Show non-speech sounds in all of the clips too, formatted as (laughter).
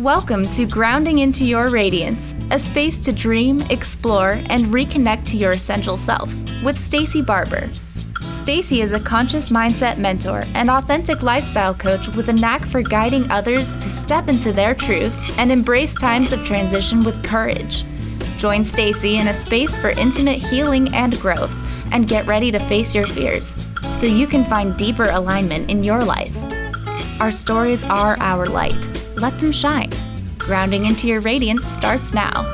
Welcome to Grounding into Your Radiance, a space to dream, explore, and reconnect to your essential self with Stacie Barber. Stacie is a conscious mindset mentor and authentic lifestyle coach with a knack for guiding others to step into their truth and embrace times of transition with courage. Join Stacie in a space for intimate healing and growth and get ready to face your fears so you can find deeper alignment in your life. Our stories are our light let them shine. Grounding into your radiance starts now.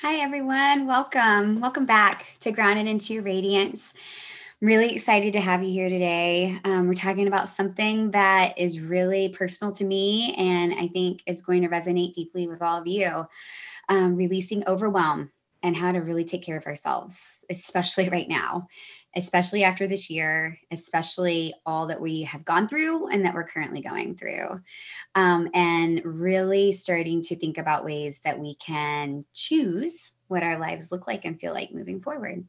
Hi, everyone. Welcome. Welcome back to Grounded into Your Radiance. I'm really excited to have you here today. Um, we're talking about something that is really personal to me and I think is going to resonate deeply with all of you um, releasing overwhelm and how to really take care of ourselves, especially (laughs) right now especially after this year, especially all that we have gone through and that we're currently going through. Um, and really starting to think about ways that we can choose what our lives look like and feel like moving forward.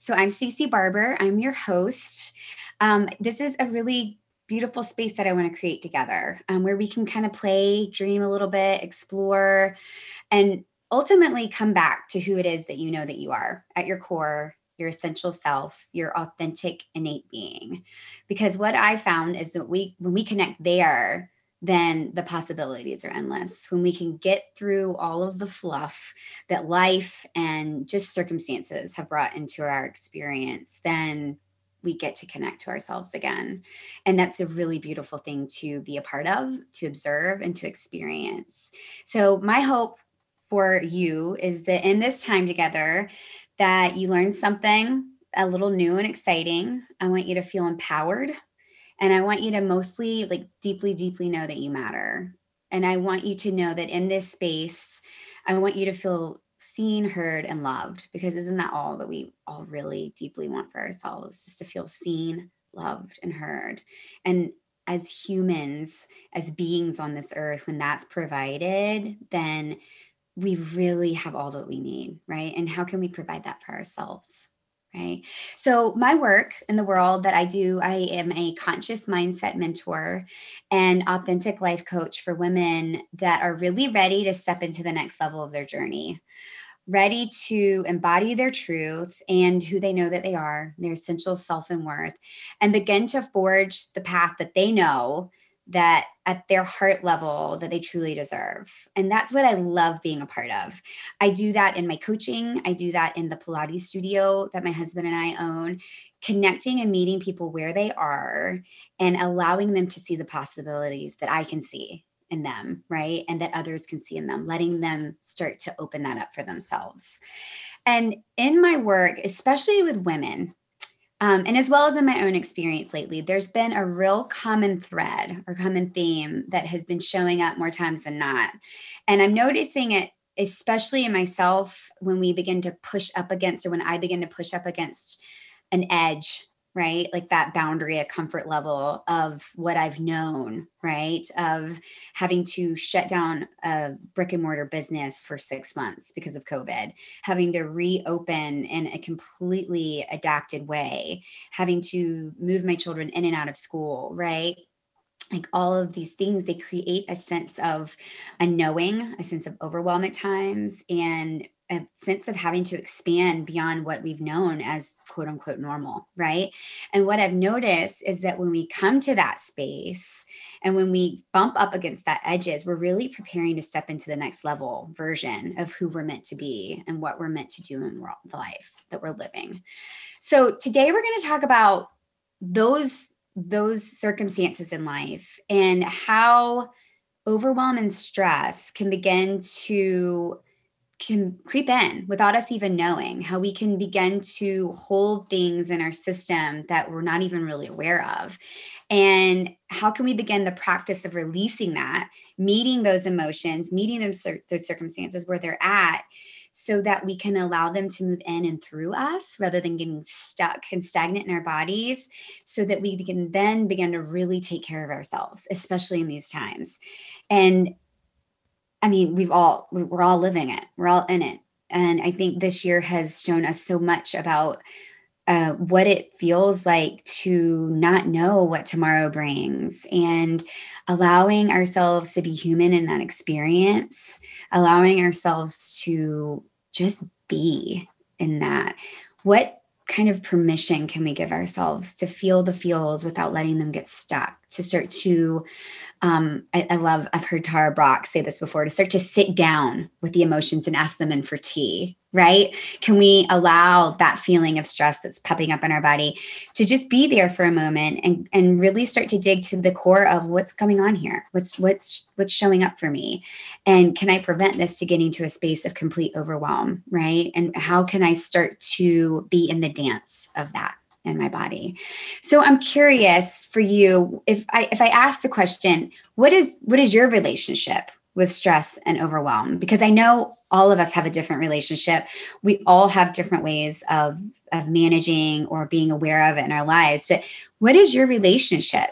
So I'm Stacie Barber. I'm your host. Um, this is a really beautiful space that I want to create together um, where we can kind of play, dream a little bit, explore, and ultimately come back to who it is that you know that you are at your core your essential self, your authentic innate being. Because what I found is that we when we connect there, then the possibilities are endless. When we can get through all of the fluff that life and just circumstances have brought into our experience, then we get to connect to ourselves again. And that's a really beautiful thing to be a part of, to observe, and to experience. So, my hope for you is that in this time together, that you learned something a little new and exciting. I want you to feel empowered. And I want you to mostly, like, deeply, deeply know that you matter. And I want you to know that in this space, I want you to feel seen, heard, and loved because isn't that all that we all really deeply want for ourselves is to feel seen, loved, and heard. And as humans, as beings on this earth, when that's provided, then we really have all that we need, right? And how can we provide that for ourselves? Right. So, my work in the world that I do, I am a conscious mindset mentor and authentic life coach for women that are really ready to step into the next level of their journey, ready to embody their truth and who they know that they are, their essential self and worth, and begin to forge the path that they know that at their heart level that they truly deserve. And that's what I love being a part of. I do that in my coaching, I do that in the Pilates studio that my husband and I own, connecting and meeting people where they are and allowing them to see the possibilities that I can see in them, right? And that others can see in them, letting them start to open that up for themselves. And in my work, especially with women, um, and as well as in my own experience lately, there's been a real common thread or common theme that has been showing up more times than not. And I'm noticing it, especially in myself, when we begin to push up against, or when I begin to push up against an edge right? Like that boundary, a comfort level of what I've known, right? Of having to shut down a brick and mortar business for six months because of COVID, having to reopen in a completely adapted way, having to move my children in and out of school, right? like all of these things they create a sense of a knowing a sense of overwhelm at times and a sense of having to expand beyond what we've known as quote unquote normal, right? And what I've noticed is that when we come to that space and when we bump up against that edges, we're really preparing to step into the next level version of who we're meant to be and what we're meant to do in the life that we're living. So today we're going to talk about those those circumstances in life and how overwhelm and stress can begin to can creep in without us even knowing how we can begin to hold things in our system that we're not even really aware of. And how can we begin the practice of releasing that meeting those emotions meeting those, those circumstances where they're at so that we can allow them to move in and through us rather than getting stuck and stagnant in our bodies so that we can then begin to really take care of ourselves especially in these times. And I mean, we've all we're all living it. We're all in it. And I think this year has shown us so much about uh, what it feels like to not know what tomorrow brings and allowing ourselves to be human in that experience, allowing ourselves to just be in that. What kind of permission can we give ourselves to feel the feels without letting them get stuck to start to um, I, I, love i've heard tara brach say this before to start to sit down with the emotions and ask them in for tea right? Can we allow that feeling of stress that's popping up in our body to just be there for a moment and and really start to dig to the core of what's going on here? What's what's what's showing up for me? And can i prevent this to getting to a space of complete overwhelm right? And how can i start to be in the dance of that in my body. So I'm curious for you if I if I ask the question, what is what is your relationship with stress and overwhelm? Because I know all of us have a different relationship. We all have different ways of of managing or being aware of it in our lives. But what is your relationship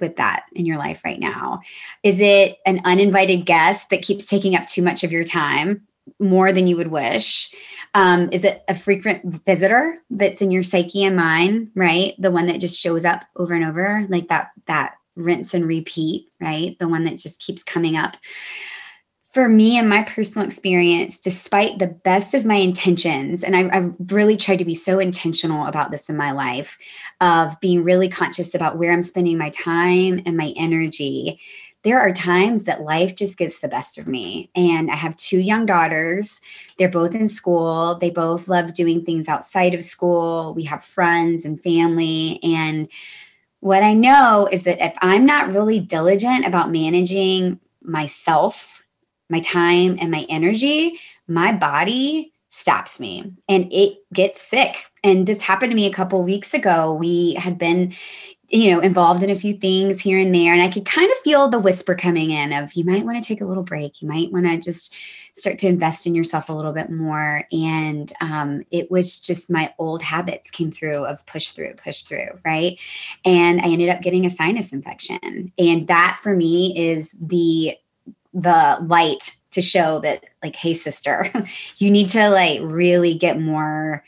with that in your life right now? Is it an uninvited guest that keeps taking up too much of your time? more than you would wish? Um, is it a frequent visitor that's in your psyche and mind, right? The one that just shows up over and over, like that that rinse and repeat, right? The one that just keeps coming up. For me and my personal experience, despite the best of my intentions, and I, I've really tried to be so intentional about this in my life, of being really conscious about where I'm spending my time and my energy, there are times that life just gets the best of me. And I have two young daughters. They're both in school. They both love doing things outside of school. We have friends and family. And what I know is that if I'm not really diligent about managing myself, my time, and my energy, my body stops me and it gets sick. And this happened to me a couple weeks ago. We had been you know, involved in a few things here and there. And I could kind of feel the whisper coming in of you might want to take a little break. You might want to just start to invest in yourself a little bit more. And um, it was just my old habits came through of push through, push through, right? And I ended up getting a sinus infection. And that for me is the the light to show that like hey sister (laughs) you need to like really get more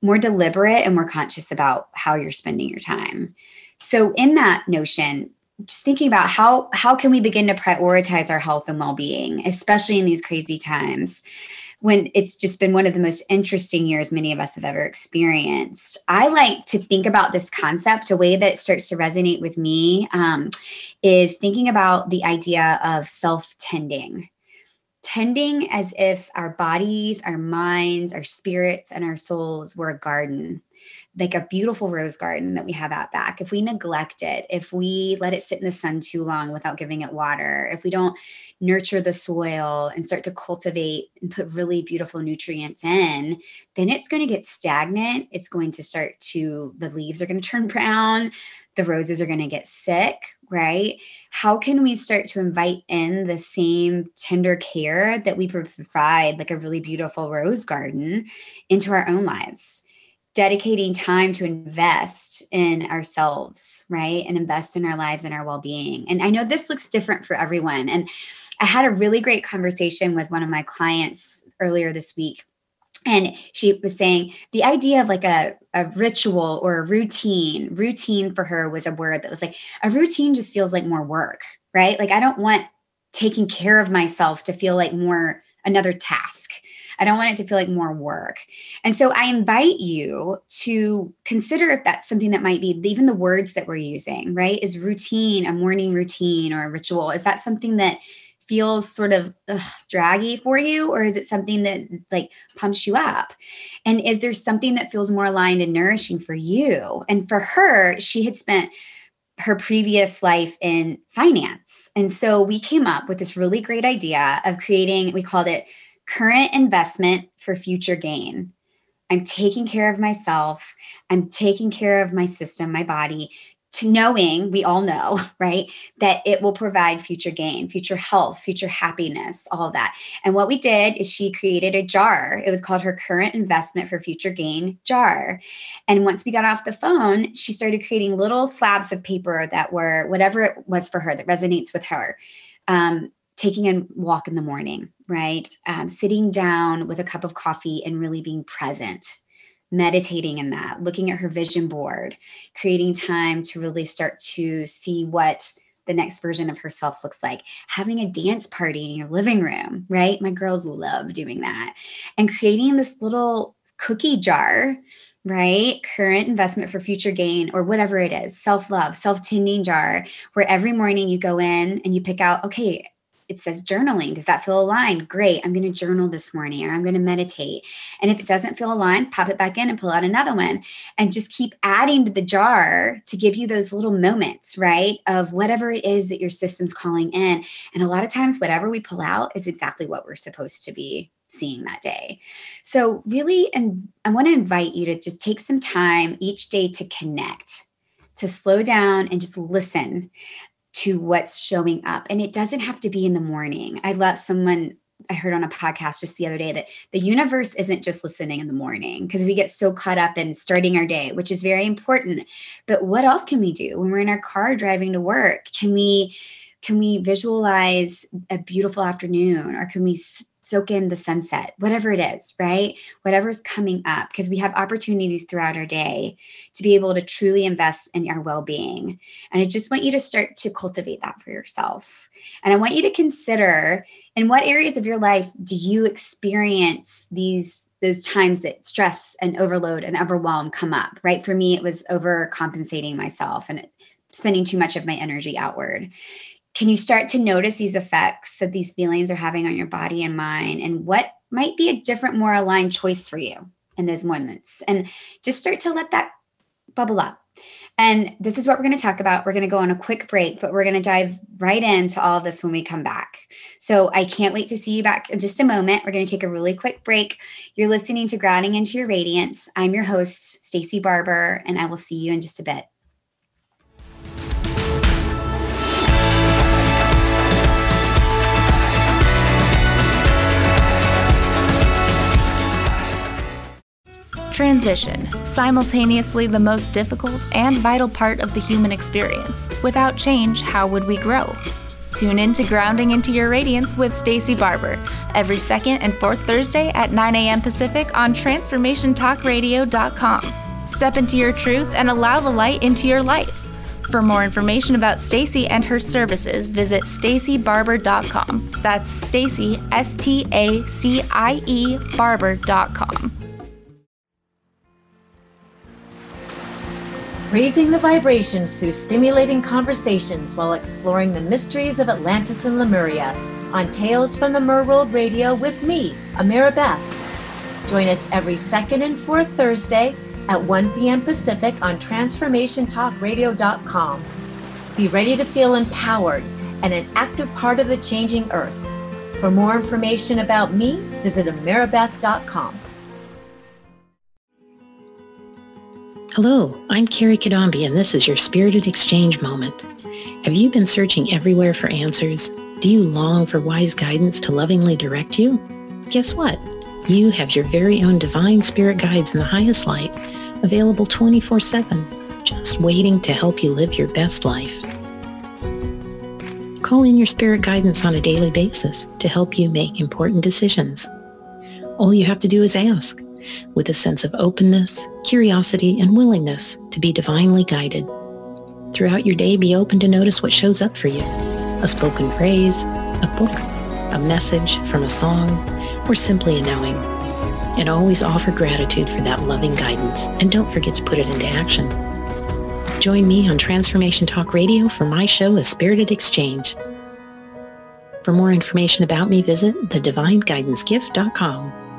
more deliberate and more conscious about how you're spending your time so in that notion, just thinking about how how can we begin to prioritize our health and well-being, especially in these crazy times when it's just been one of the most interesting years many of us have ever experienced. I like to think about this concept. A way that it starts to resonate with me um, is thinking about the idea of self tending. Tending as if our bodies, our minds, our spirits, and our souls were a garden like a beautiful rose garden that we have out back, if we neglect it, if we let it sit in the sun too long without giving it water, if we don't nurture the soil and start to cultivate and put really beautiful nutrients in, then it's going to get stagnant. It's going to start to, the leaves are going to turn (laughs) brown, the roses are going to get sick, right? How can we start to invite in the same tender care that we provide, like a really beautiful rose garden, into our own lives? Dedicating time to invest in ourselves, right? And invest in our lives and our well being. And I know this looks different for everyone. And I had a really great conversation with one of my clients earlier this week. And she was saying the idea of like a, a ritual or a routine, routine for her was a word that was like, a routine just feels like more work, right? Like, I don't want taking care of myself to feel like more another task. I don't want it to feel like more work. And so I invite you to consider if that's something that might be even the words that we're using, right? Is routine, a morning routine or a ritual, is that something that feels sort of ugh, draggy for you? Or is it something that like pumps you up? And is there something that feels more aligned and nourishing for you? And for her she had spent her previous life in finance and so we came up with this really great idea of creating we called it current investment for future gain. I'm taking care of myself. I'm taking care of my system, my body, to knowing, we all know, (laughs) right, that it will provide future gain, future health, future happiness, all of that. And what we did is she created a jar. It was called her current investment for future gain jar. And once we got off the phone, she started creating little slabs of paper that were whatever it was for her that resonates with her. Um, taking a walk in the morning, right? Um, sitting down with a cup of coffee and really being present, meditating in that, looking at her vision board, creating time to really start to see what the next version of herself looks like. Having a dance party in your living room, right? My girls love doing that. And creating this little cookie jar right? Current investment for future gain, or whatever it is, self love, self tending jar, where every morning you go in and you pick out, okay, it says journaling. Does that feel aligned? Great. I'm going to journal this morning or I'm going to meditate. And if it doesn't feel aligned, pop it back in and pull out another one and just keep adding to the jar to give you those little moments, right? Of whatever it is that your system's calling in. And a lot of times, whatever we pull out is exactly what we're supposed to be seeing that day. So, really, and I want to invite you to just take some time each day to connect, to slow down and just listen to what's showing up. And it doesn't have to be in the morning. I love someone I heard on a podcast just the other day that the universe isn't just listening in the morning because we get so caught up in starting our day, which is very important. But what else can we do when we're in our car driving to work? Can we can we visualize a beautiful afternoon or can we soak in the sunset, whatever it is, right? Whatever's coming up, because we have opportunities throughout our day to be able to truly invest in our well being. And I just want you to start to cultivate that for yourself. And I want you to consider in what areas of your life do you experience these those times that stress and overload and overwhelm come up right for me it was overcompensating myself and spending too much of my energy outward can you start to notice these effects that these feelings are having on your body and mind and what might be a different more aligned choice for you in those moments and just start to let that bubble up and this is what we're going to talk about. We're going to go on a quick break, but we're going to dive right into all of this when we come back. So I can't wait to see you back in just a moment. We're going to take a really quick break. You're listening to Grounding into Your Radiance. I'm your host, Stacie Barber, and I will see you in just a bit. Transition, simultaneously the most difficult and vital part of the human experience. Without change, how would we grow? Tune in to Grounding into Your Radiance with Stacie Barber every second and fourth Thursday at 9 a.m. Pacific on transformationtalkradio.com. Step into your truth and allow the light into your life. For more information about Stacie and her services, visit staciebarber.com. That's Stacie S T A C I E barber.com. raising the vibrations through stimulating conversations while exploring the mysteries of Atlantis and Lemuria on Tales from the Merworld Radio with me, Amira Beth. Join us every second and fourth Thursday at 1 p.m. Pacific on TransformationTalkRadio.com. Be ready to feel empowered and an active part of the changing earth. For more information about me, visit amirabeth.com. Hello, I'm Carrie Kadambi, and this is your Spirited Exchange moment. Have you been searching everywhere for answers? Do you long for wise guidance to lovingly direct you? Guess what? You have your very own divine spirit guides in the highest light, available 24-7, just waiting to help you live your best life. Call in your spirit guidance on a daily basis to help you make important decisions. All you have to do is ask with a sense of openness, curiosity, and willingness to be divinely guided. Throughout your day, be open to notice what shows up for you. A spoken phrase, a book, a message from a song, or simply a knowing. And always offer gratitude for that loving guidance, and don't forget to put it into action. Join me on Transformation Talk Radio for my show, A Spirited Exchange. For more information about me, visit thedivineguidancegift.com.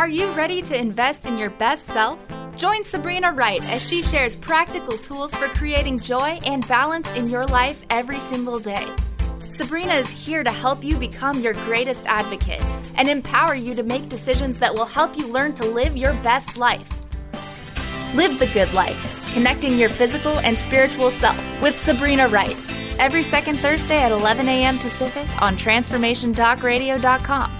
Are you ready to invest in your best self? Join Sabrina Wright as she shares practical tools for creating joy and balance in your life every single day. Sabrina is here to help you become your greatest advocate and empower you to make decisions that will help you learn to live your best life. Live the good life, connecting your physical and spiritual self with Sabrina Wright. Every second Thursday at 11 a.m. Pacific on TransformationTalkRadio.com.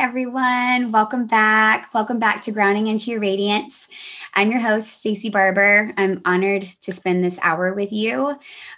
everyone. Welcome back. Welcome back to Grounding into Your Radiance. I'm your host, Stacie Barber. I'm honored to spend this hour with you.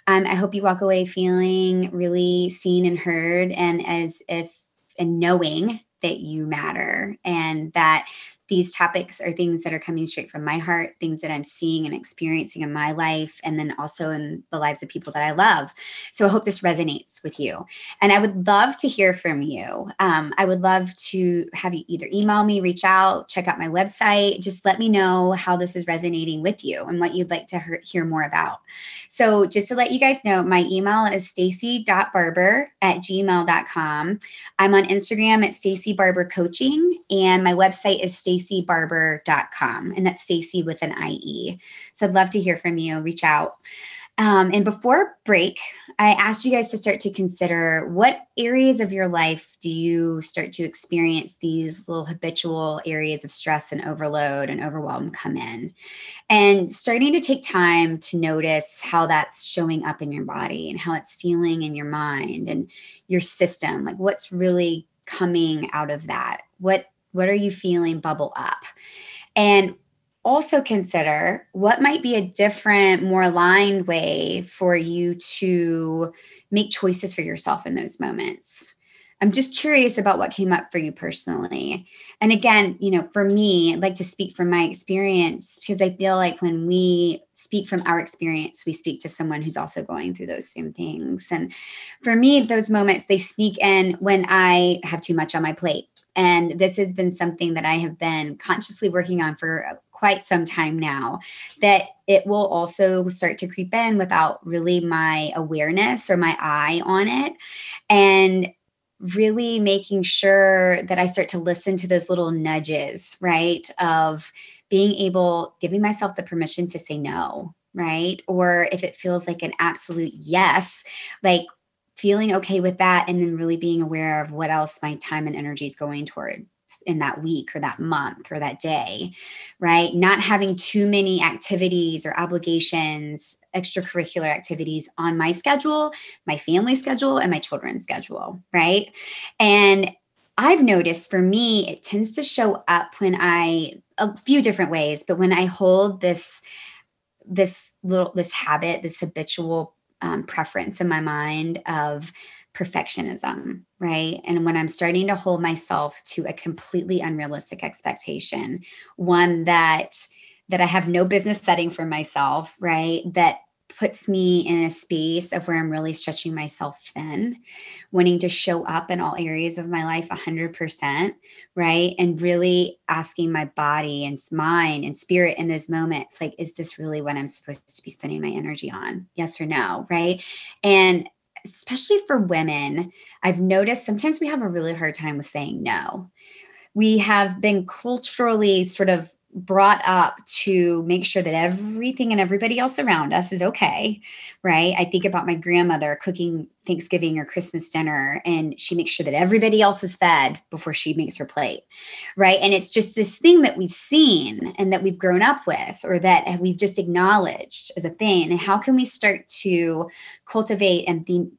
Um, I hope you walk away feeling really seen and heard, and as if and knowing that you matter and that these topics are things that are coming straight from my heart, things that I'm seeing and experiencing in my life, and then also in the lives of people that I love. So I hope this resonates with you. And I would love to hear from you. Um, I would love to have you either email me, reach out, check out my website. Just let me know how this is resonating with you and what you'd like to hear more about. So just to let you guys know, my email is stacie.barber at gmail.com. I'm on Instagram at Stacie Barber Coaching, and my website is stacie staciebarber.com. And that's Stacie with an IE. So I'd love to hear from you. Reach out. Um, and before break, I asked you guys to start to consider what areas of your life do you start to experience these little habitual areas of stress and overload and overwhelm come in. And starting to take time to notice how that's showing up in your body and how it's feeling in your mind and your system. Like what's really coming out of that? What what are you feeling bubble up? And also consider what might be a different, more aligned way for you to make choices for yourself in those moments. I'm just curious about what came up for you personally. And again, you know, for me, I'd like to speak from my experience because I feel like when we speak from our experience, we speak to someone who's also going through those same things. And for me, those moments, they sneak in when I have too much on my plate and this has been something that I have been consciously working on for quite some time now, that it will also start to creep in without really my awareness or my eye on it. And really making sure that I start to listen to those little nudges, right? Of being able, giving myself the permission to say no, right? Or if it feels like an absolute yes, like feeling okay with that and then really being aware of what else my time and energy is going towards in that week or that month or that day, right? Not having too many activities or obligations, extracurricular activities on my schedule, my family schedule, and my children's schedule, right? And I've noticed for me, it tends to show up when I, a few different ways, but when I hold this, this little, this habit, this habitual um, preference in my mind of perfectionism, right? And when I'm starting to hold myself to a completely unrealistic expectation, one that that I have no business setting for myself, right? That puts me in a space of where I'm really stretching myself thin, wanting to show up in all areas of my life 100%, right? And really asking my body and mind and spirit in those moments like, is this really what I'm supposed to be spending my energy on? Yes or no, right? And especially for women, I've noticed sometimes we have a really hard time with saying no. We have been culturally sort of brought up to make sure that everything and everybody else around us is okay, right? I think about my grandmother cooking Thanksgiving or Christmas dinner, and she makes sure that everybody else is fed before she makes her plate, right? And it's just this thing that we've seen and that we've grown up with, or that we've just acknowledged as a thing. And how can we start to cultivate and think?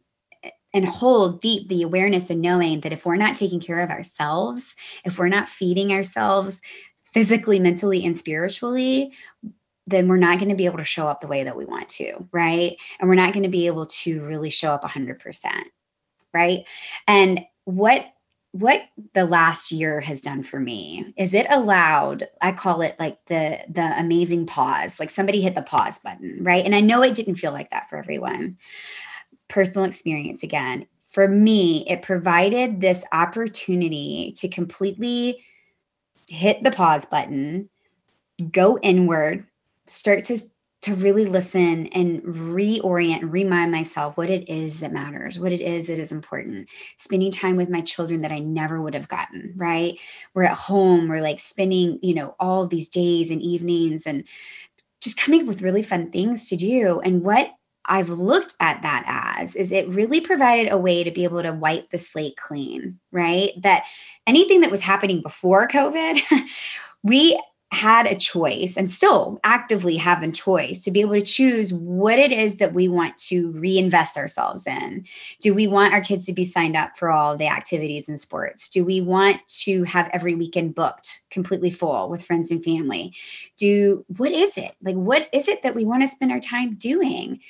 and hold deep the awareness and knowing that if we're not taking care of ourselves, if we're not feeding ourselves physically, mentally, and spiritually, then we're not going to be able to show up the way that we want to, right? And we're not going to be able to really show up 100%, right? And what what the last year has done for me is it allowed i call it like the the amazing pause like somebody hit the pause button right and i know it didn't feel like that for everyone personal experience again for me it provided this opportunity to completely hit the pause button, go inward, start to to really listen and reorient remind myself what it is that matters, what it is that is important. Spending time with my children that I never would have gotten, right? We're at home, we're like spending, you know, all these days and evenings and just coming up with really fun things to do. And what I've looked at that as is it really provided a way to be able to wipe the slate clean, right? That anything that was happening before COVID, (laughs) we had a choice and still actively have a choice to be able to choose what it is that we want to reinvest ourselves in. Do we want our kids to be signed up for all the activities and sports? Do we want to have every weekend booked completely full with friends and family? Do what is it? Like what is it that we want to spend our time doing?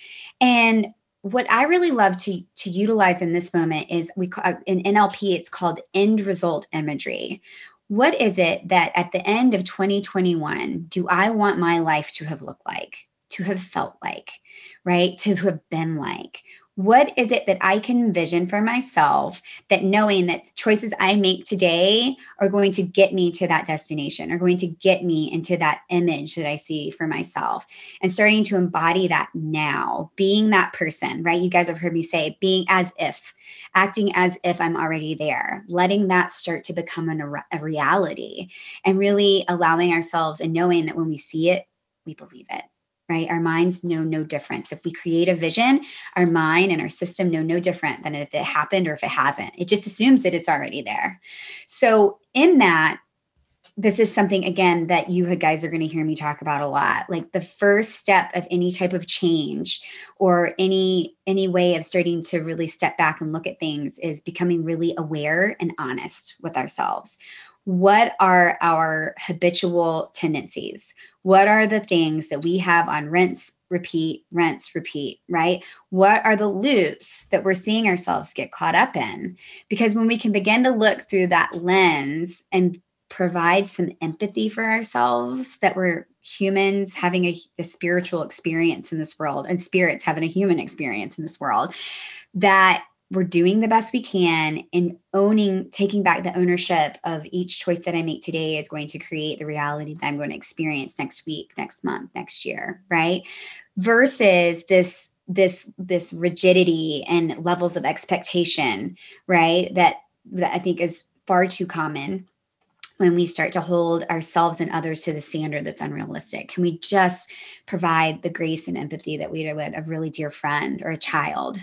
And what I really love to to utilize in this moment is we call uh, in NLP it's called end result imagery what is it that at the end of 2021 do I want my life to have looked like, to have felt like, right? To have been like? What is it that I can envision for myself that knowing that choices I make today are going to get me to that destination, are going to get me into that image that I see for myself and starting to embody that now, being that person, right? You guys have heard me say being as if, acting as if I'm already there, letting that start to become an, a reality and really allowing ourselves and knowing that when we see it, we believe it right? Our minds know no difference. If we create a vision, our mind and our system know no different than if it happened or if it hasn't. It just assumes that it's already there. So, in that, this is something again that you guys are going to hear me talk about a lot like the first step of any type of change or any any way of starting to really step back and look at things is becoming really aware and honest with ourselves what are our habitual tendencies? What are the things that we have on rinse, repeat, rinse, repeat, right? What are the loops that we're seeing ourselves get caught up in? Because when we can begin to look through that lens and provide some empathy for ourselves that we're humans having a, a spiritual experience in this world and spirits having a human experience in this world, that we're doing the best we can and owning taking back the ownership of each choice that i make today is going to create the reality that i'm going to experience next week next month next year right? Versus this this this rigidity and levels of expectation right? That that i think is far too common when we start to hold ourselves and others to the standard that's unrealistic? Can we just provide the grace and empathy that we would a really dear friend or a child,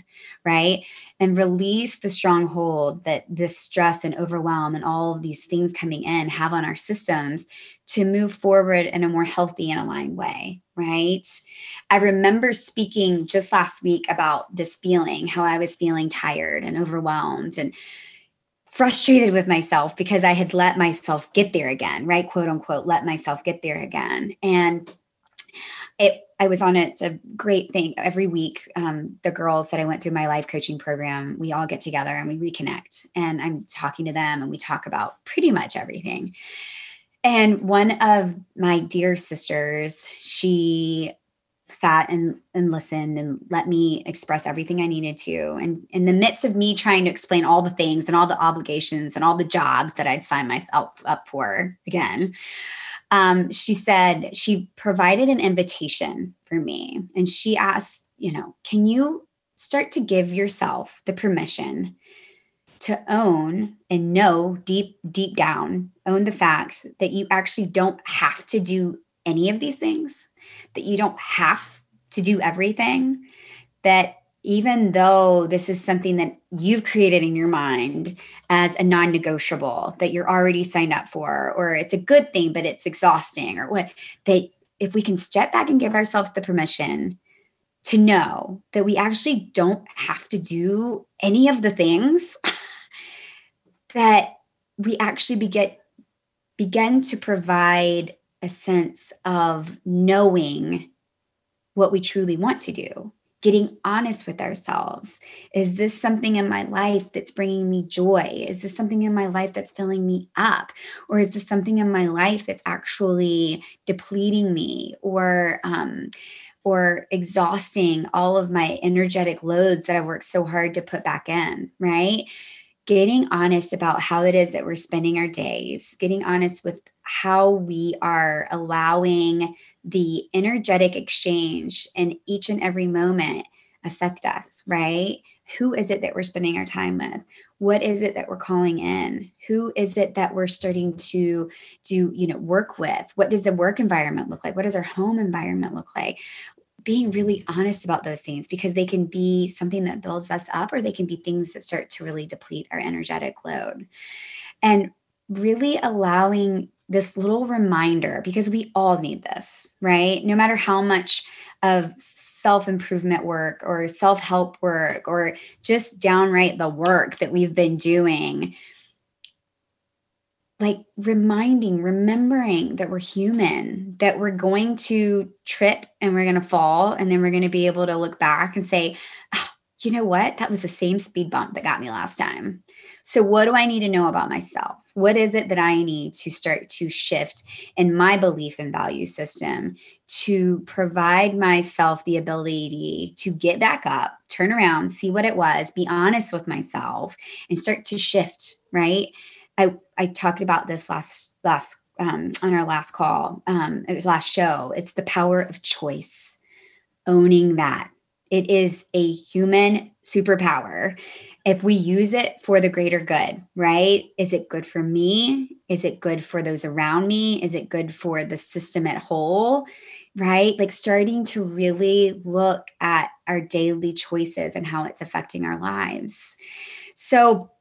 right? And release the stronghold that this stress and overwhelm and all of these things coming in have on our systems to move forward in a more healthy and aligned way, right? I remember speaking just last week about this feeling, how I was feeling tired and overwhelmed and frustrated with myself because I had let myself get there again, right? Quote unquote, let myself get there again. And it, I was on it. It's a great thing. Every week, um, the girls that I went through my life coaching program, we all get together and we reconnect. And I'm talking to them and we talk about pretty much everything. And one of my dear sisters, she sat and, and listened and let me express everything I needed to. And in the midst of me trying to explain all the things and all the obligations and all the jobs that I'd signed myself up for again, um, she said she provided an invitation for me. And she asked, you know, can you start to give yourself the permission to own and know deep, deep down, own the fact that you actually don't have to do any of these things? That you don't have to do everything, that even though this is something that you've created in your mind as a non negotiable that you're already signed up for, or it's a good thing, but it's exhausting, or what, that if we can step back and give ourselves the permission to know that we actually don't have to do any of the things (laughs) that we actually begin begin to provide a sense of knowing what we truly want to do, getting honest with ourselves. Is this something in my life that's bringing me joy? Is this something in my life that's filling me up? Or is this something in my life that's actually depleting me or, um, or exhausting all of my energetic loads that I worked so hard to put back in, right? Getting honest about how it is that we're spending our days, getting honest with how we are allowing the energetic exchange in each and every moment affect us, right? Who is it that we're spending our time with? What is it that we're calling in? Who is it that we're starting to do, you know, work with? What does the work environment look like? What does our home environment look like? Being really honest about those things because they can be something that builds us up or they can be things that start to really deplete our energetic load. And really allowing this little reminder because we all need this, right? No matter how much of self improvement work or self help work or just downright the work that we've been doing, like reminding, remembering that we're human, that we're going to trip and we're going to fall. And then we're going to be able to look back and say, oh, you know what? That was the same speed bump that got me last time. So, what do I need to know about myself? What is it that I need to start to shift in my belief and value system to provide myself the ability to get back up, turn around, see what it was, be honest with myself, and start to shift, right? I I talked about this last last um, on our last call, um, last show. It's the power of choice, owning that it is a human superpower. If we use it for the greater good, right? Is it good for me? Is it good for those around me? Is it good for the system at whole? Right? Like starting to really look at our daily choices and how it's affecting our lives. So,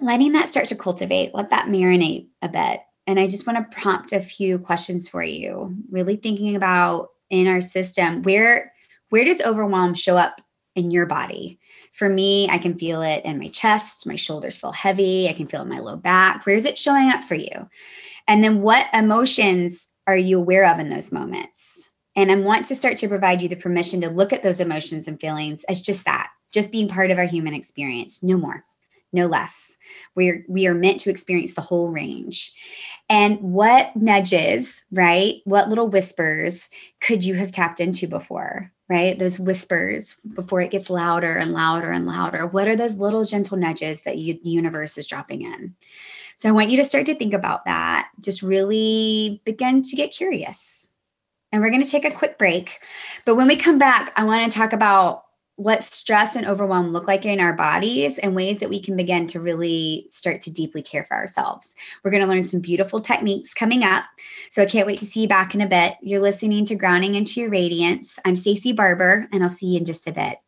letting that start to cultivate, let that marinate a bit. And I just want to prompt a few questions for you, really thinking about in our system where where does overwhelm show up in your body? For me, I can feel it in my chest, my shoulders feel heavy, I can feel it in my low back. Where is it showing up for you? And then what emotions are you aware of in those moments? And I want to start to provide you the permission to look at those emotions and feelings as just that, just being part of our human experience, no more no less. We're we are meant to experience the whole range. And what nudges, right? What little whispers could you have tapped into before? Right? Those whispers before it gets louder and louder and louder. What are those little gentle nudges that you, the universe is dropping in? So I want you to start to think about that. Just really begin to get curious. And we're going to take a quick break. But when we come back, I want to talk about what stress and overwhelm look like in our bodies and ways that we can begin to really start to deeply care for ourselves. We're going to learn some beautiful techniques coming up. So I can't wait to see you back in a bit. You're listening to Grounding into Your Radiance. I'm Stacie Barber and I'll see you in just a bit.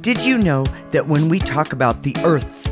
Did you know that when we talk about the Earth's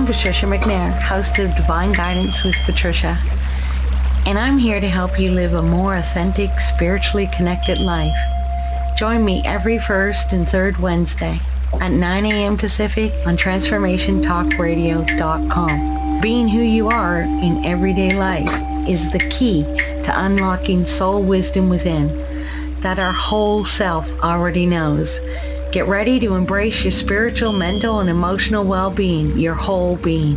I'm Patricia McNair, host of Divine Guidance with Patricia, and I'm here to help you live a more authentic, spiritually connected life. Join me every first and third Wednesday at 9 a.m. Pacific on TransformationTalkRadio.com. Being who you are in everyday life is the key to unlocking soul wisdom within that our whole self already knows Get ready to embrace your spiritual, mental, and emotional well-being, your whole being.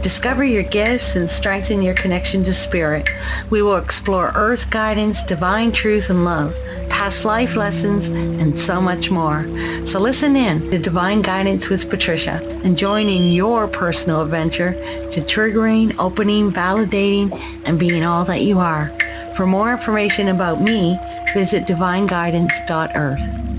Discover your gifts and strengthen your connection to spirit. We will explore earth guidance, divine truth and love, past life lessons, and so much more. So listen in to Divine Guidance with Patricia and join in your personal adventure to triggering, opening, validating, and being all that you are. For more information about me, visit divineguidance.earth.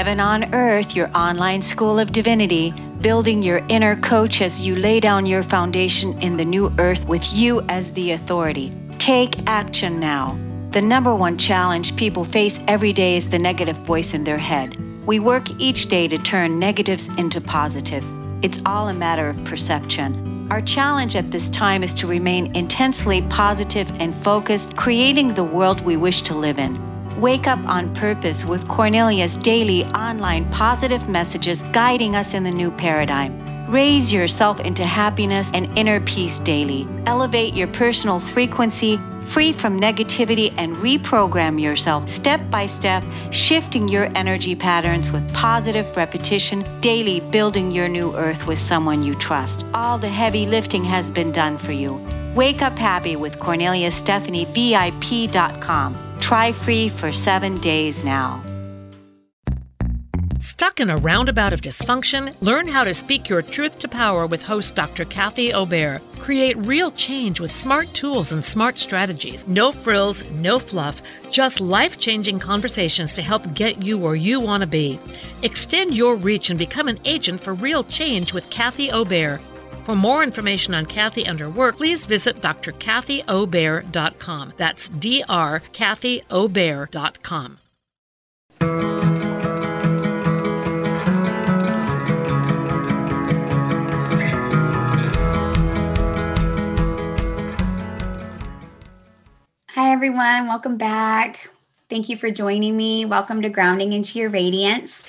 Heaven on Earth, your online school of divinity, building your inner coach as you lay down your foundation in the new earth with you as the authority. Take action now. The number one challenge people face every day is the negative voice in their head. We work each day to turn negatives into positives. It's all a matter of perception. Our challenge at this time is to remain intensely positive and focused, creating the world we wish to live in. Wake up on purpose with Cornelia's daily online positive messages guiding us in the new paradigm. Raise yourself into happiness and inner peace daily. Elevate your personal frequency, free from negativity, and reprogram yourself step by step, shifting your energy patterns with positive repetition, daily building your new earth with someone you trust. All the heavy lifting has been done for you. Wake up happy with Cornelia Stephanie VIP.com. Try free for seven days now. Stuck in a roundabout of dysfunction? Learn how to speak your truth to power with host Dr. Kathy Obear. Create real change with smart tools and smart strategies. No frills, no fluff, just life changing conversations to help get you where you want to be. Extend your reach and become an agent for real change with Kathy Obear. For more information on Kathy and her work, please visit drkathyobear.com. That's drkathyobear.com. Hi, everyone. Welcome back. Thank you for joining me. Welcome to Grounding into Your Radiance.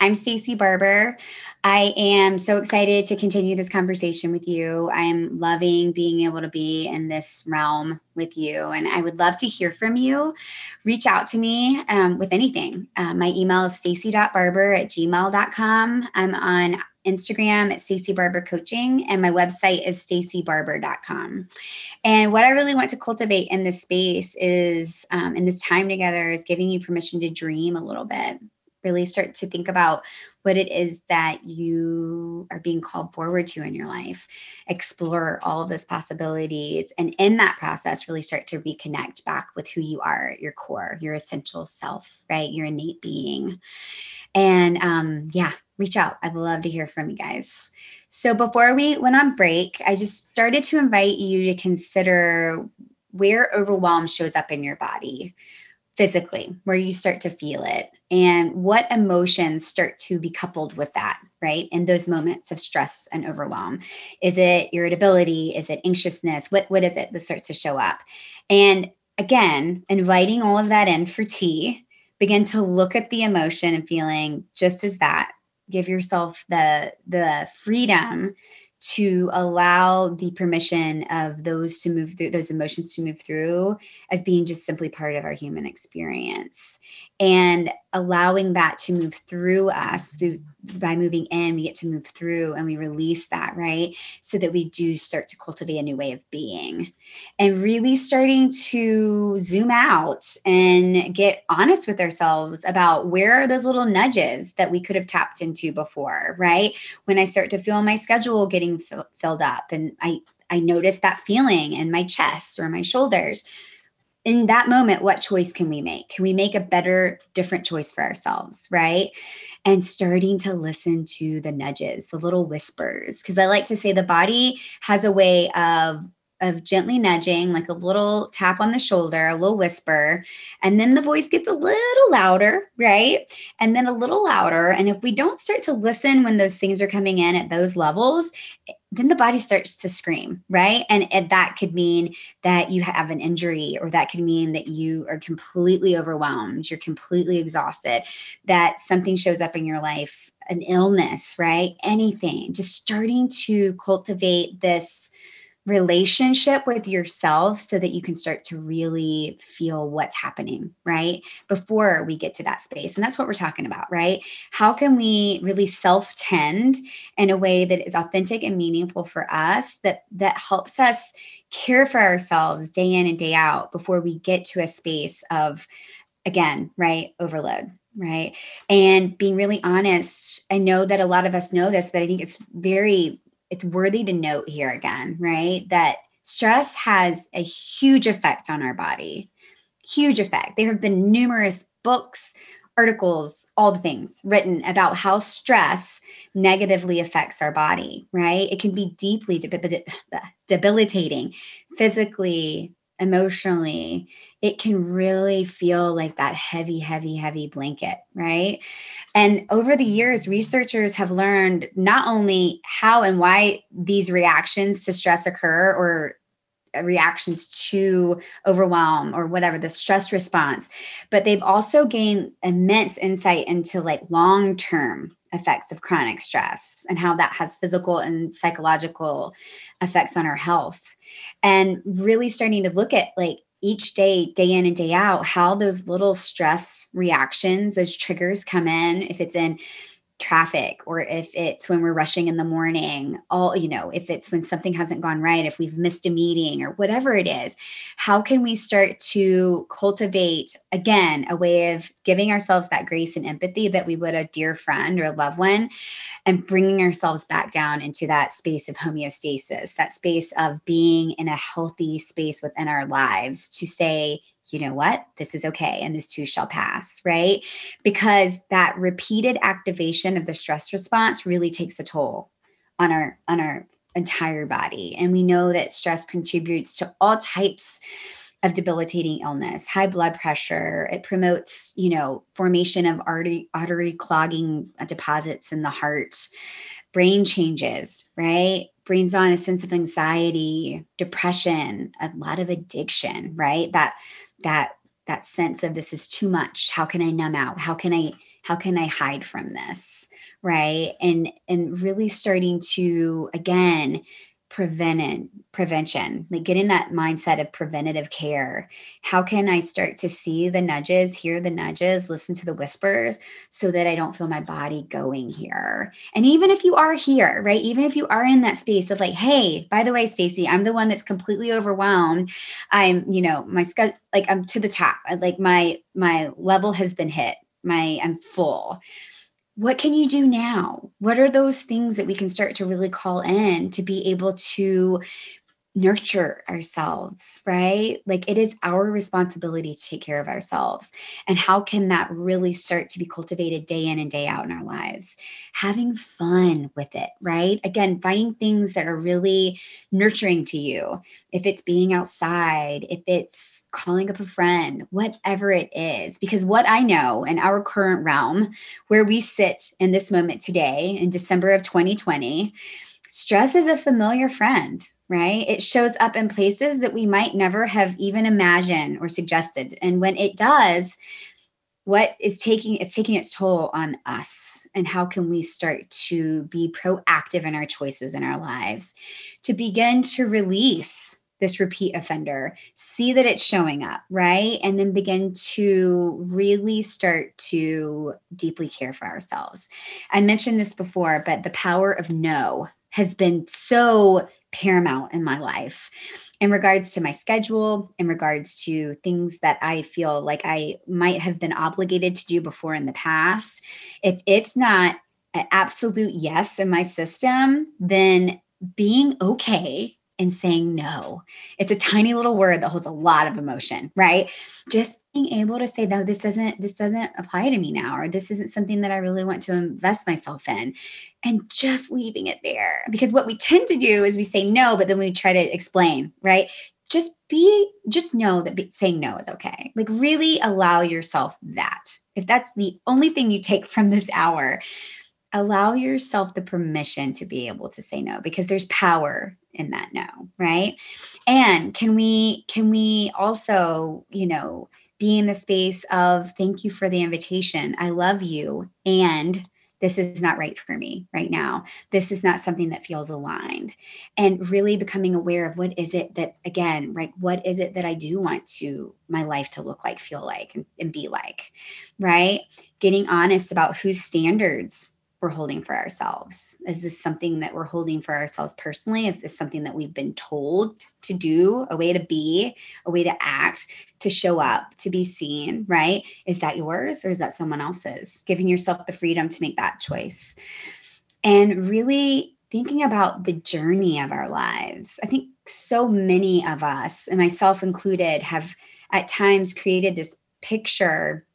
I'm Stacie Barber. I am so excited to continue this conversation with you. I am loving being able to be in this realm with you, and I would love to hear from you. Reach out to me um, with anything. Uh, my email is stacie.barber at gmail.com. I'm on Instagram at Stacie Barber Coaching, and my website is staciebarber.com. And what I really want to cultivate in this space is, um, in this time together, is giving you permission to dream a little bit. Really start to think about what it is that you are being called forward to in your life. Explore all of those possibilities. And in that process, really start to reconnect back with who you are, your core, your essential self, right? Your innate being. And um, yeah, reach out. I'd love to hear from you guys. So before we went on break, I just started to invite you to consider where overwhelm shows up in your body physically, where you start to feel it, and what emotions start to be coupled with that, right? In those moments of stress and overwhelm. Is it irritability? Is it anxiousness? What, what is it that starts to show up? And again, inviting all of that in for tea, begin to look at the emotion and feeling just as that give yourself the the freedom to allow the permission of those to move through those emotions to move through as being just simply part of our human experience and allowing that to move through us through by moving in we get to move through and we release that right? So that we do start to cultivate a new way of being and really starting to zoom out and get honest with ourselves about where are those little nudges that we could have tapped into before right? When i start to feel my schedule getting f- filled up and i i notice that feeling in my chest or my shoulders in that moment, what choice can we make? Can we make a better, different choice for ourselves? Right. And starting to listen to the nudges, the little whispers. Because I like to say the body has a way of of gently nudging, like a little tap on the shoulder, a little whisper, and then the voice gets a little louder, right? And then a little louder. And if we don't start to listen when those things are coming in at those levels, then the body starts to scream, right? And, that could mean that you have an injury, or that could mean that you are completely overwhelmed, you're completely exhausted, that something shows up in your life, an illness, right? Anything, just starting to cultivate this relationship with yourself so that you can start to really feel what's happening right? Before we get to that space and that's what we're talking about right? How can we really self tend in a way that is authentic and meaningful for us that that helps us care for ourselves day in and day out before we get to a space of again right overload right? And being really honest i know that a lot of us know this but i think it's very it's worthy to note here again, right? That stress has a huge effect on our body. Huge effect. There have been numerous books, articles, all the things written about how stress negatively affects our body, right? It can be deeply debilitating physically, emotionally, it can really feel like that heavy, heavy, heavy blanket, right? And over the years, researchers have learned not only how and why these reactions to stress occur or reactions to overwhelm or whatever the stress response. But they've also gained immense insight into like long term effects of chronic stress and how that has physical and psychological effects on our health. And really starting to look at like each day day in and day out how those little stress reactions those triggers come in if it's in traffic or if it's when we're rushing in the morning all you know if it's when something hasn't gone right if we've missed a meeting or whatever it is how can we start to cultivate again a way of giving ourselves that grace and empathy that we would a dear friend or a loved one and bringing ourselves back down into that space of homeostasis that space of being in a healthy space within our lives to say you know what, this is okay and this too shall pass, right? Because that repeated activation of the stress response really takes a toll on our on our entire body. And we know that stress contributes to all types of debilitating illness, high blood pressure. It promotes, you know, formation of artery, artery clogging uh, deposits in the heart, brain changes, right? Brings on a sense of anxiety, depression, a lot of addiction, right? That that that sense of this is too much. How can i numb out? How can i how can i hide from this? Right? And and really starting to again prevention prevention like get in that mindset of preventative care. How can i start to see the nudges hear the nudges listen to the whispers so that i don't feel my body going here? And even if you are here right even if you are in that space of like hey by the way stacie i'm the one that's completely overwhelmed. I'm you know my like i'm to the top. Like my my level has been hit. My i'm full what can you do now? What are those things that we can start to really call in to be able to nurture ourselves, right? Like it is our responsibility to take care of ourselves. And how can that really start to be cultivated day in and day out in our lives? Having fun with it, right? Again, finding things that are really nurturing to you. If it's being outside, if it's calling up a friend, whatever it is. Because what I know in our current realm, where we sit in this moment today in December of 2020, stress is a familiar friend right? It shows up in places that we might never have even imagined or suggested. And when it does, what is taking it's taking its toll on us and how can we start to be proactive in our choices in our lives to begin to release this repeat offender see that it's showing up right and then begin to really start to deeply care for ourselves i mentioned this before but the power of no has been so paramount in my life in regards to my schedule, in regards to things that I feel like I might have been obligated to do before in the past. If it's not an absolute yes in my system, then being okay and saying no. It's a tiny little word that holds a lot of emotion, right? Just being able to say, no, this doesn't, this doesn't apply to me now, or this isn't something that I really want to invest myself in. And just leaving it there. Because what we tend to do is we say no, but then we try to explain, right? Just be, just know that be, saying no is okay. Like really allow yourself that. If that's the only thing you take from this hour, allow yourself the permission to be able to say no because there's power in that no right? And can we can we also you know be in the space of thank you for the invitation. I love you and this is not right for me right now. This is not something that feels aligned. And really becoming aware of what is it that again right what is it that i do want to my life to look like feel like and, and be like? Right? Getting honest about whose standards we're holding for ourselves? Is this something that we're holding for ourselves personally? Is this something that we've been told to do, a way to be, a way to act, to show up, to be seen, right? Is that yours or is that someone else's? Giving yourself the freedom to make that choice. And really thinking about the journey of our lives. I think so many of us, and myself included, have at times created this picture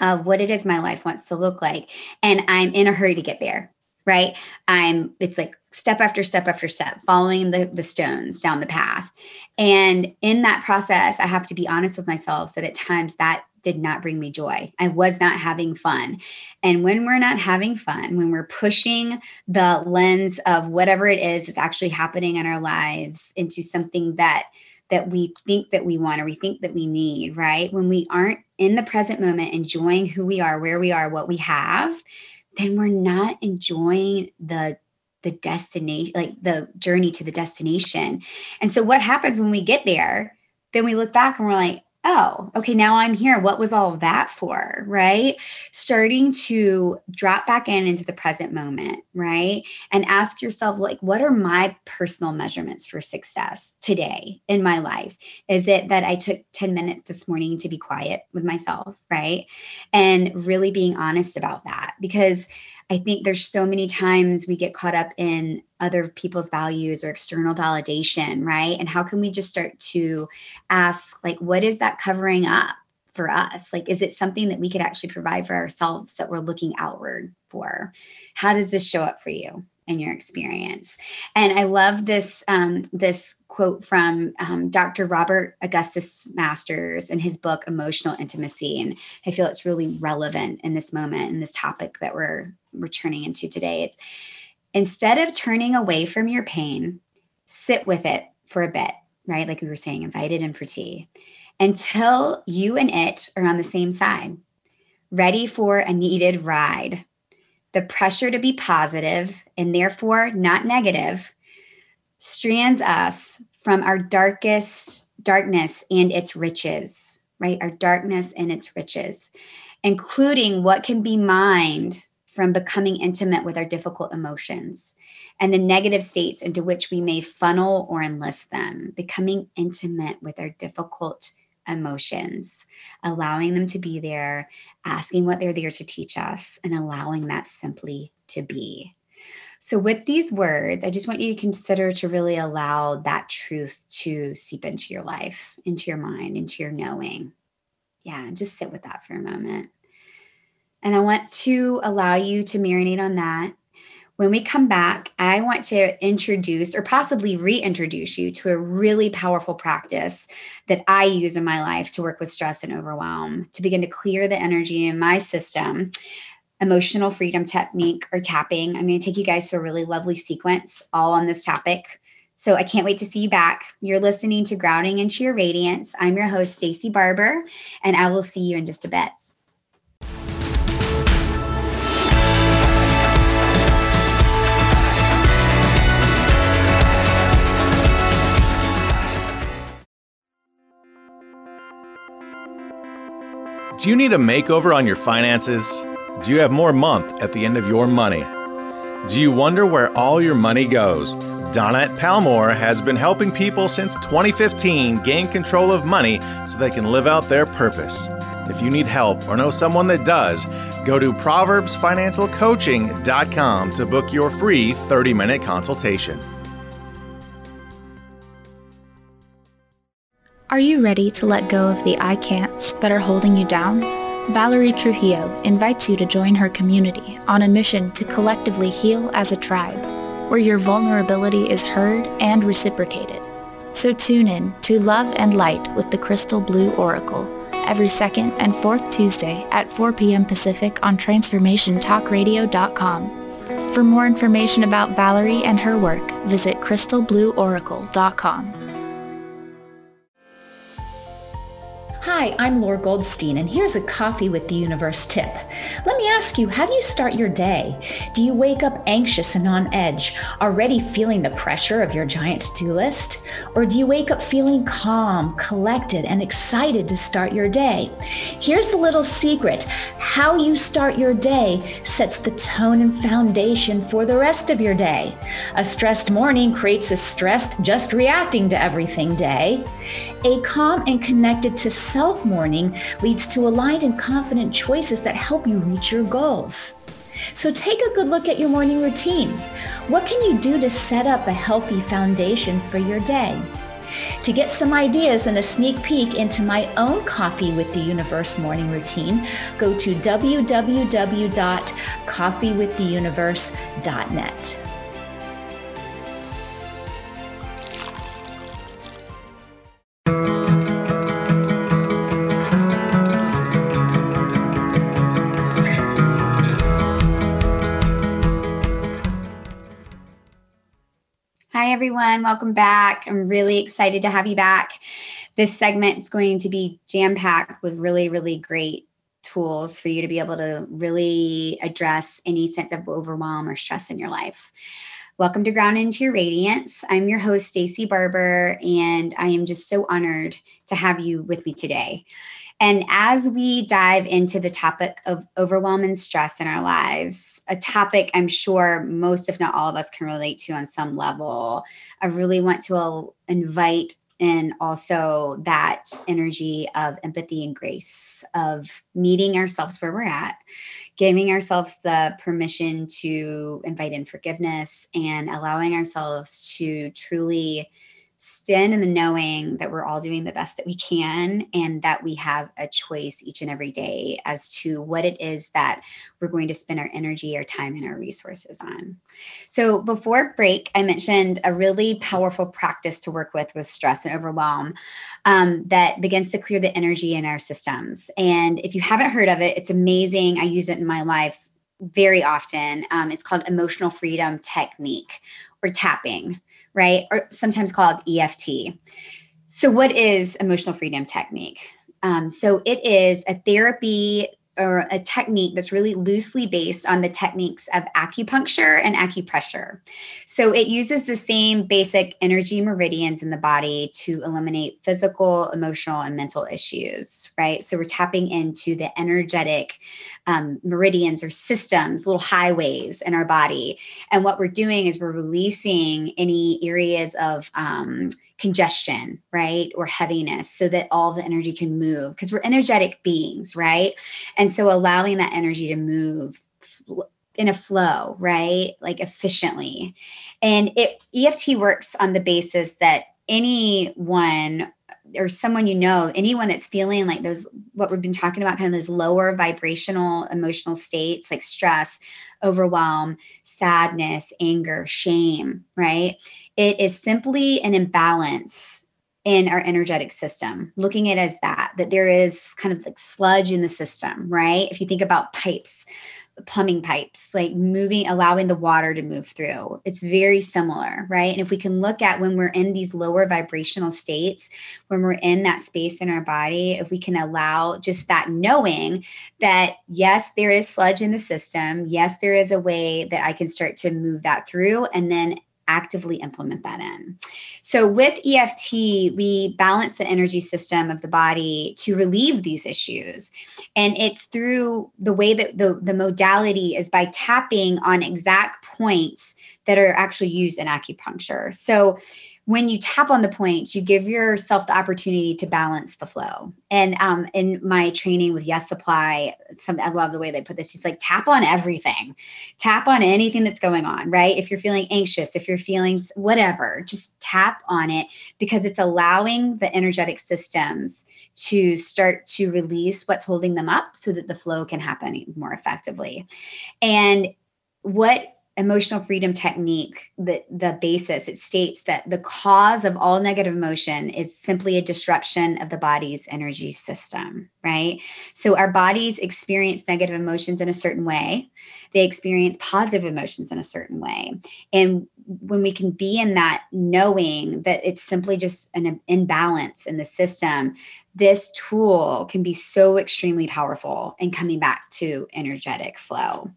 of what it is my life wants to look like. And I'm in a hurry to get there, right? I'm, it's like step after step after step, following the, the stones down the path. And in that process, I have to be honest with myself that at times that did not bring me joy. I was not having fun. And when we're not having fun, when we're pushing the lens of whatever it is that's actually happening in our lives into something that that we think that we want or we think that we need, right? When we aren't in the present moment enjoying who we are, where we are, what we have, then we're not enjoying the the destination like the journey to the destination. And so what happens when we get there? Then we look back and we're like, oh, okay, now I'm here. What was all that for? Right. Starting to drop back in into the present moment, right? And ask yourself, like, what are my personal measurements for success today in my life? Is it that I took 10 minutes this morning to be quiet with myself, right? And really being honest about that because I think there's so many times we get caught up in other people's values or external validation, right? And how can we just start to ask, like, what is that covering up for us? Like, is it something that we could actually provide for ourselves that we're looking outward for? How does this show up for you? In your experience. And I love this um, this quote from um, Dr. Robert Augustus Masters in his book Emotional Intimacy, and I feel it's really relevant in this moment in this topic that we're we're turning into today. It's instead of turning away from your pain, sit with it for a bit, right? Like we were saying, invite it in for tea until you and it are on the same side, ready for a needed ride. The pressure to be positive and therefore not negative strands us from our darkest darkness and its riches, right? Our darkness and its riches, including what can be mined from becoming intimate with our difficult emotions and the negative states into which we may funnel or enlist them, becoming intimate with our difficult emotions, allowing them to be there, asking what they're there to teach us, and allowing that simply to be. So, with these words, I just want you to consider to really allow that truth to seep into your life, into your mind, into your knowing. Yeah, just sit with that for a moment. And I want to allow you to marinate on that. When we come back, I want to introduce or possibly reintroduce you to a really powerful practice that I use in my life to work with stress and overwhelm, to begin to clear the energy in my system. Emotional freedom technique or tapping. I'm going to take you guys through a really lovely sequence all on this topic. So I can't wait to see you back. You're listening to Grounding into Your Radiance. I'm your host, Stacie Barber, and I will see you in just a bit. Do you need a makeover on your finances? Do you have more month at the end of your money? Do you wonder where all your money goes? Donette Palmore has been helping people since 2015 gain control of money so they can live out their purpose. If you need help or know someone that does, go to proverbsfinancialcoaching.com to book your free 30 minute consultation. Are you ready to let go of the I can'ts that are holding you down? Valerie Trujillo invites you to join her community on a mission to collectively heal as a tribe, where your vulnerability is heard and reciprocated. So tune in to Love and Light with the Crystal Blue Oracle every second and fourth Tuesday at 4 p.m. Pacific on TransformationTalkRadio.com. For more information about Valerie and her work, visit crystalblueoracle.com. Hi, I'm Laura Goldstein, and here's a Coffee with the Universe tip. Let me ask you, how do you start your day? Do you wake up anxious and on edge, already feeling the pressure of your giant to-do list? Or do you wake up feeling calm, collected, and excited to start your day? Here's the little secret. How you start your day sets the tone and foundation for the rest of your day. A stressed morning creates a stressed, just reacting to everything day. A calm and connected to self morning leads to aligned and confident choices that help you reach your goals. So take a good look at your morning routine. What can you do to set up a healthy foundation for your day? To get some ideas and a sneak peek into my own Coffee with the Universe morning routine, go to www.coffeewiththeuniverse.net. Everyone. Welcome back. I'm really excited to have you back. This segment is going to be jam packed with really, really great tools for you to be able to really address any sense of overwhelm or stress in your life. Welcome to Ground into Your Radiance. I'm your host, Stacie Barber, and I am just so honored to have you with me today. And as we dive into the topic of overwhelm and stress in our lives, a topic I'm sure most, if not all of us, can relate to on some level, I really want to uh, invite in also that energy of empathy and grace, of meeting ourselves where we're at, giving ourselves the permission to invite in forgiveness, and allowing ourselves to truly stand in the knowing that we're all doing the best that we can and that we have a choice each and every day as to what it is that we're going to spend our energy, our time, and our resources on. So, before break, I mentioned a really powerful practice to work with with stress and overwhelm um, that begins to clear the energy in our systems. And if you haven't heard of it, it's amazing. I use it in my life very often. Um, it's called emotional freedom technique or tapping right? Or sometimes called EFT. So, what is emotional freedom technique? Um, so, it is a therapy or a technique that's really loosely based on the techniques of acupuncture and acupressure. So it uses the same basic energy meridians in the body to eliminate physical, emotional, and mental issues, right? So we're tapping into the energetic um, meridians or systems, little highways in our body. And what we're doing is we're releasing any areas of um, congestion, right? Or heaviness so that all the energy can move because we're energetic beings, right? And so allowing that energy to move in a flow, right? Like efficiently. And it EFT works on the basis that anyone or someone you know, anyone that's feeling like those, what we've been talking about, kind of those lower vibrational emotional states like stress, overwhelm, sadness, anger, shame, right? It is simply an imbalance in our energetic system, looking at it as that, that there is kind of like sludge in the system, right? If you think about pipes, plumbing pipes, like moving, allowing the water to move through. It's very similar, right? And if we can look at when we're in these lower vibrational states, when we're in that space in our body, if we can allow just that knowing that, yes, there is sludge in the system. Yes, there is a way that I can start to move that through. And then actively implement that in. So, with EFT, we balance the energy system of the body to relieve these issues. And it's through the way that the, the modality is by tapping on exact points that are actually used in acupuncture. So, when you tap on the points, you give yourself the opportunity to balance the flow. And um, in my training with Yes Supply, some I love the way they put this. She's like, tap on everything, tap on anything that's going on, right? If you're feeling anxious, if you're feeling whatever, just tap on it because it's allowing the energetic systems to start to release what's holding them up so that the flow can happen more effectively. And what emotional freedom technique the the basis it states that the cause of all negative emotion is simply a disruption of the body's energy system right? So our bodies experience negative emotions in a certain way. They experience positive emotions in a certain way. And when we can be in that knowing that it's simply just an imbalance in the system this tool can be so extremely powerful in coming back to energetic flow.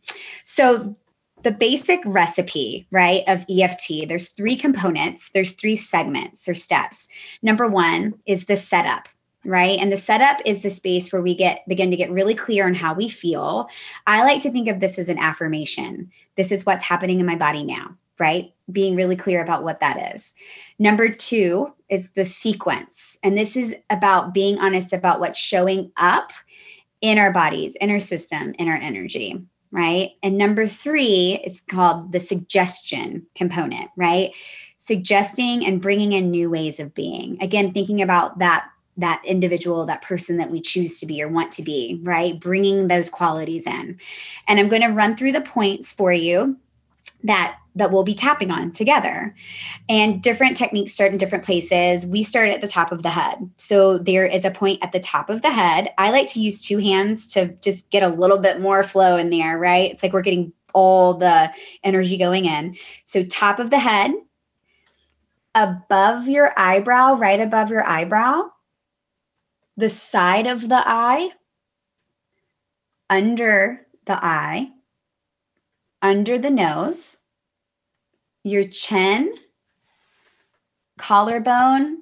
So the basic recipe, right, of EFT, there's three components, there's three segments or steps. Number one is the setup, right? And the setup is the space where we get begin to get really clear on how we feel. I like to think of this as an affirmation. This is what's happening in my body now, right? Being really clear about what that is. Number 2 is the sequence. And this is about being honest about what's showing up in our bodies, in our system, in our energy right? And number three is called the suggestion component, right? suggesting and bringing in new ways of being. Again, thinking about that that individual, that person that we choose to be or want to be, right? Bringing those qualities in. And I'm going to run through the points for you that that we'll be tapping on together. And different techniques start in different places. We start at the top of the head. So there is a point at the top of the head. I like to use two hands to just get a little bit more flow in there, right? It's like we're getting all the energy going in. So top of the head, above your eyebrow, right above your eyebrow, the side of the eye, under the eye, under the nose, your chin, collarbone,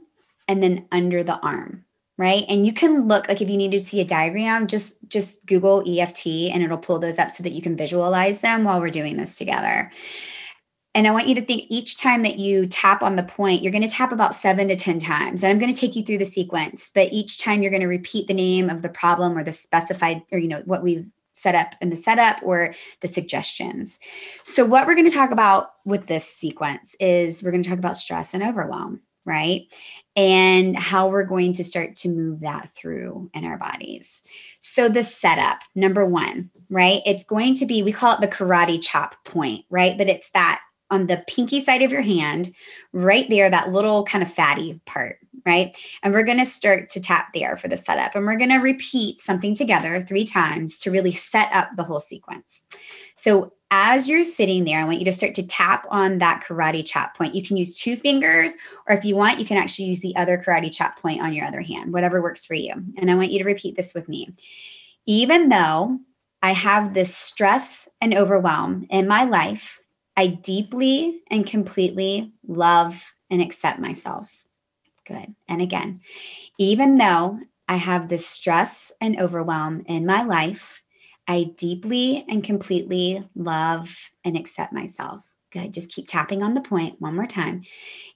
and then under the arm right and you can look like if you need to see a diagram just just google eft and it'll pull those up so that you can visualize them while we're doing this together and I want you to think each time that you tap on the point, you're going to tap about seven to 10 times. And I'm going to take you through the sequence, but each time you're going to repeat the name of the problem or the specified, or, you know, what we've set up in the setup or the suggestions. So, what we're going to talk about with this sequence is we're going to talk about stress and overwhelm, right? And how we're going to start to move that through in our bodies. So, the setup, number one, right? It's going to be, we call it the karate chop point, right? But it's that on the pinky side of your hand, right there, that little kind of fatty part, right? And we're going to start to tap there for the setup. And we're going to repeat something together three times to really set up the whole sequence. So as you're sitting there, I want you to start to tap on that karate chop point. You can use two fingers, or if you want, you can actually use the other karate chop point on your other hand, whatever works for you. And I want you to repeat this with me. Even though I have this stress and overwhelm in my life, I deeply and completely love and accept myself. Good. And again, even though I have this stress and overwhelm in my life, I deeply and completely love and accept myself. Good. Just keep tapping on the point one more time.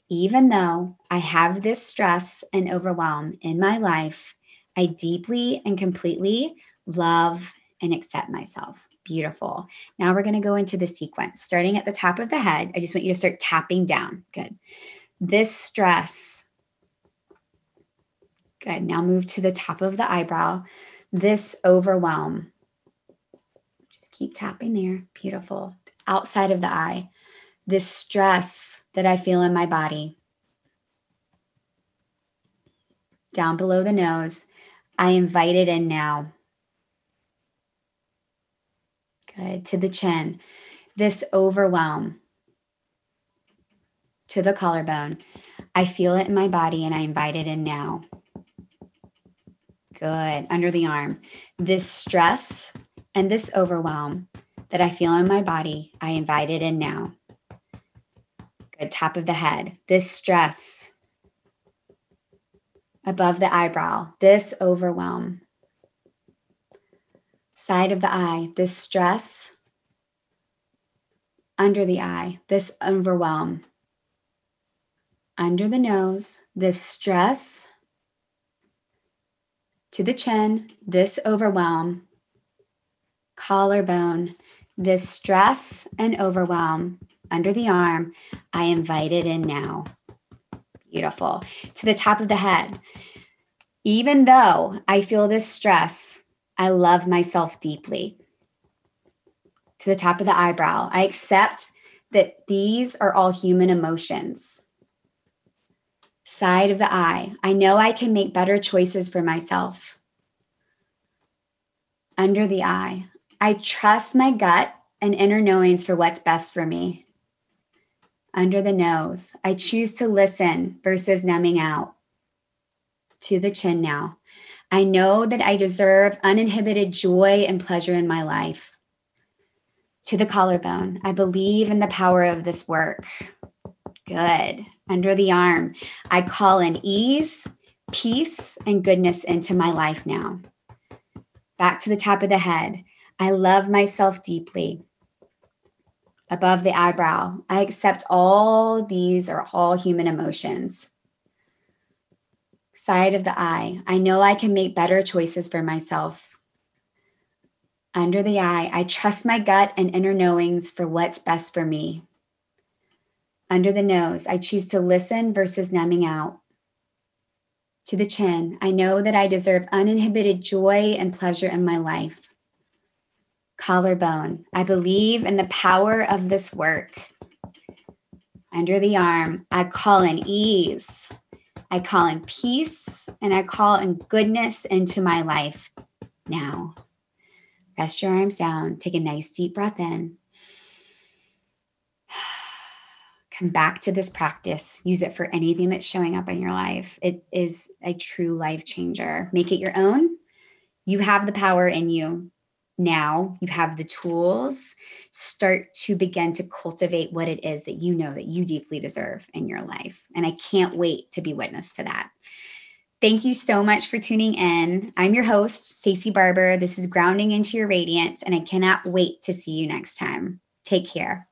Even though I have this stress and overwhelm in my life, I deeply and completely love and accept myself. Beautiful. Now we're going to go into the sequence. Starting at the top of the head, I just want you to start tapping down. Good. This stress. Good. Now move to the top of the eyebrow. This overwhelm. Just keep tapping there. Beautiful. Outside of the eye. This stress that I feel in my body. Down below the nose. I invite it in now. Good. To the chin. This overwhelm to the collarbone. I feel it in my body and I invite it in now. Good. Under the arm. This stress and this overwhelm that I feel in my body, I invite it in now. Good. Top of the head. This stress above the eyebrow. This overwhelm side of the eye, this stress, under the eye, this overwhelm, under the nose, this stress, to the chin, this overwhelm, collarbone, this stress and overwhelm under the arm. I invite it in now. Beautiful. To the top of the head. Even though I feel this stress, I love myself deeply. To the top of the eyebrow, I accept that these are all human emotions. Side of the eye, I know I can make better choices for myself. Under the eye, I trust my gut and inner knowings for what's best for me. Under the nose, I choose to listen versus numbing out. To the chin now, I know that I deserve uninhibited joy and pleasure in my life. To the collarbone, I believe in the power of this work. Good. Under the arm, I call in ease, peace, and goodness into my life now. Back to the top of the head, I love myself deeply. Above the eyebrow, I accept all these are all human emotions side of the eye. I know I can make better choices for myself. Under the eye, I trust my gut and inner knowings for what's best for me. Under the nose, I choose to listen versus numbing out. To the chin, I know that I deserve uninhibited joy and pleasure in my life. Collarbone, I believe in the power of this work. Under the arm, I call in ease. I call in peace and I call in goodness into my life now. Rest your arms down. Take a nice deep breath in. Come back to this practice. Use it for anything that's showing up in your life. It is a true life changer. Make it your own. You have the power in you now. You have the tools. Start to begin to cultivate what it is that you know that you deeply deserve in your life. And I can't wait to be witness to that. Thank you so much for tuning in. I'm your host, Stacie Barber. This is Grounding into Your Radiance, and I cannot wait to see you next time. Take care.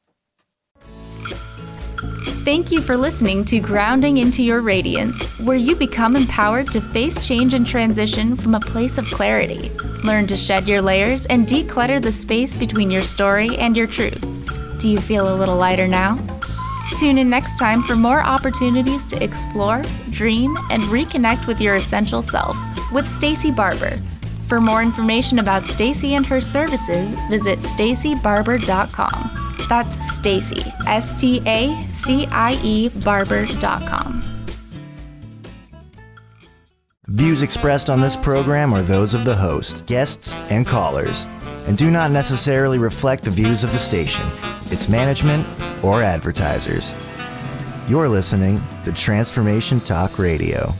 Thank you for listening to Grounding into Your Radiance, where you become empowered to face change and transition from a place of clarity. Learn to shed your layers and declutter the space between your story and your truth. Do you feel a little lighter now? Tune in next time for more opportunities to explore, dream, and reconnect with your essential self with Stacie Barber. For more information about Stacie and her services, visit staciebarber.com. That's Stacie, S T A C I E Barber.com. Views expressed on this program are those of the host, guests, and callers, and do not necessarily reflect the views of the station, its management, or advertisers. You're listening to Transformation Talk Radio.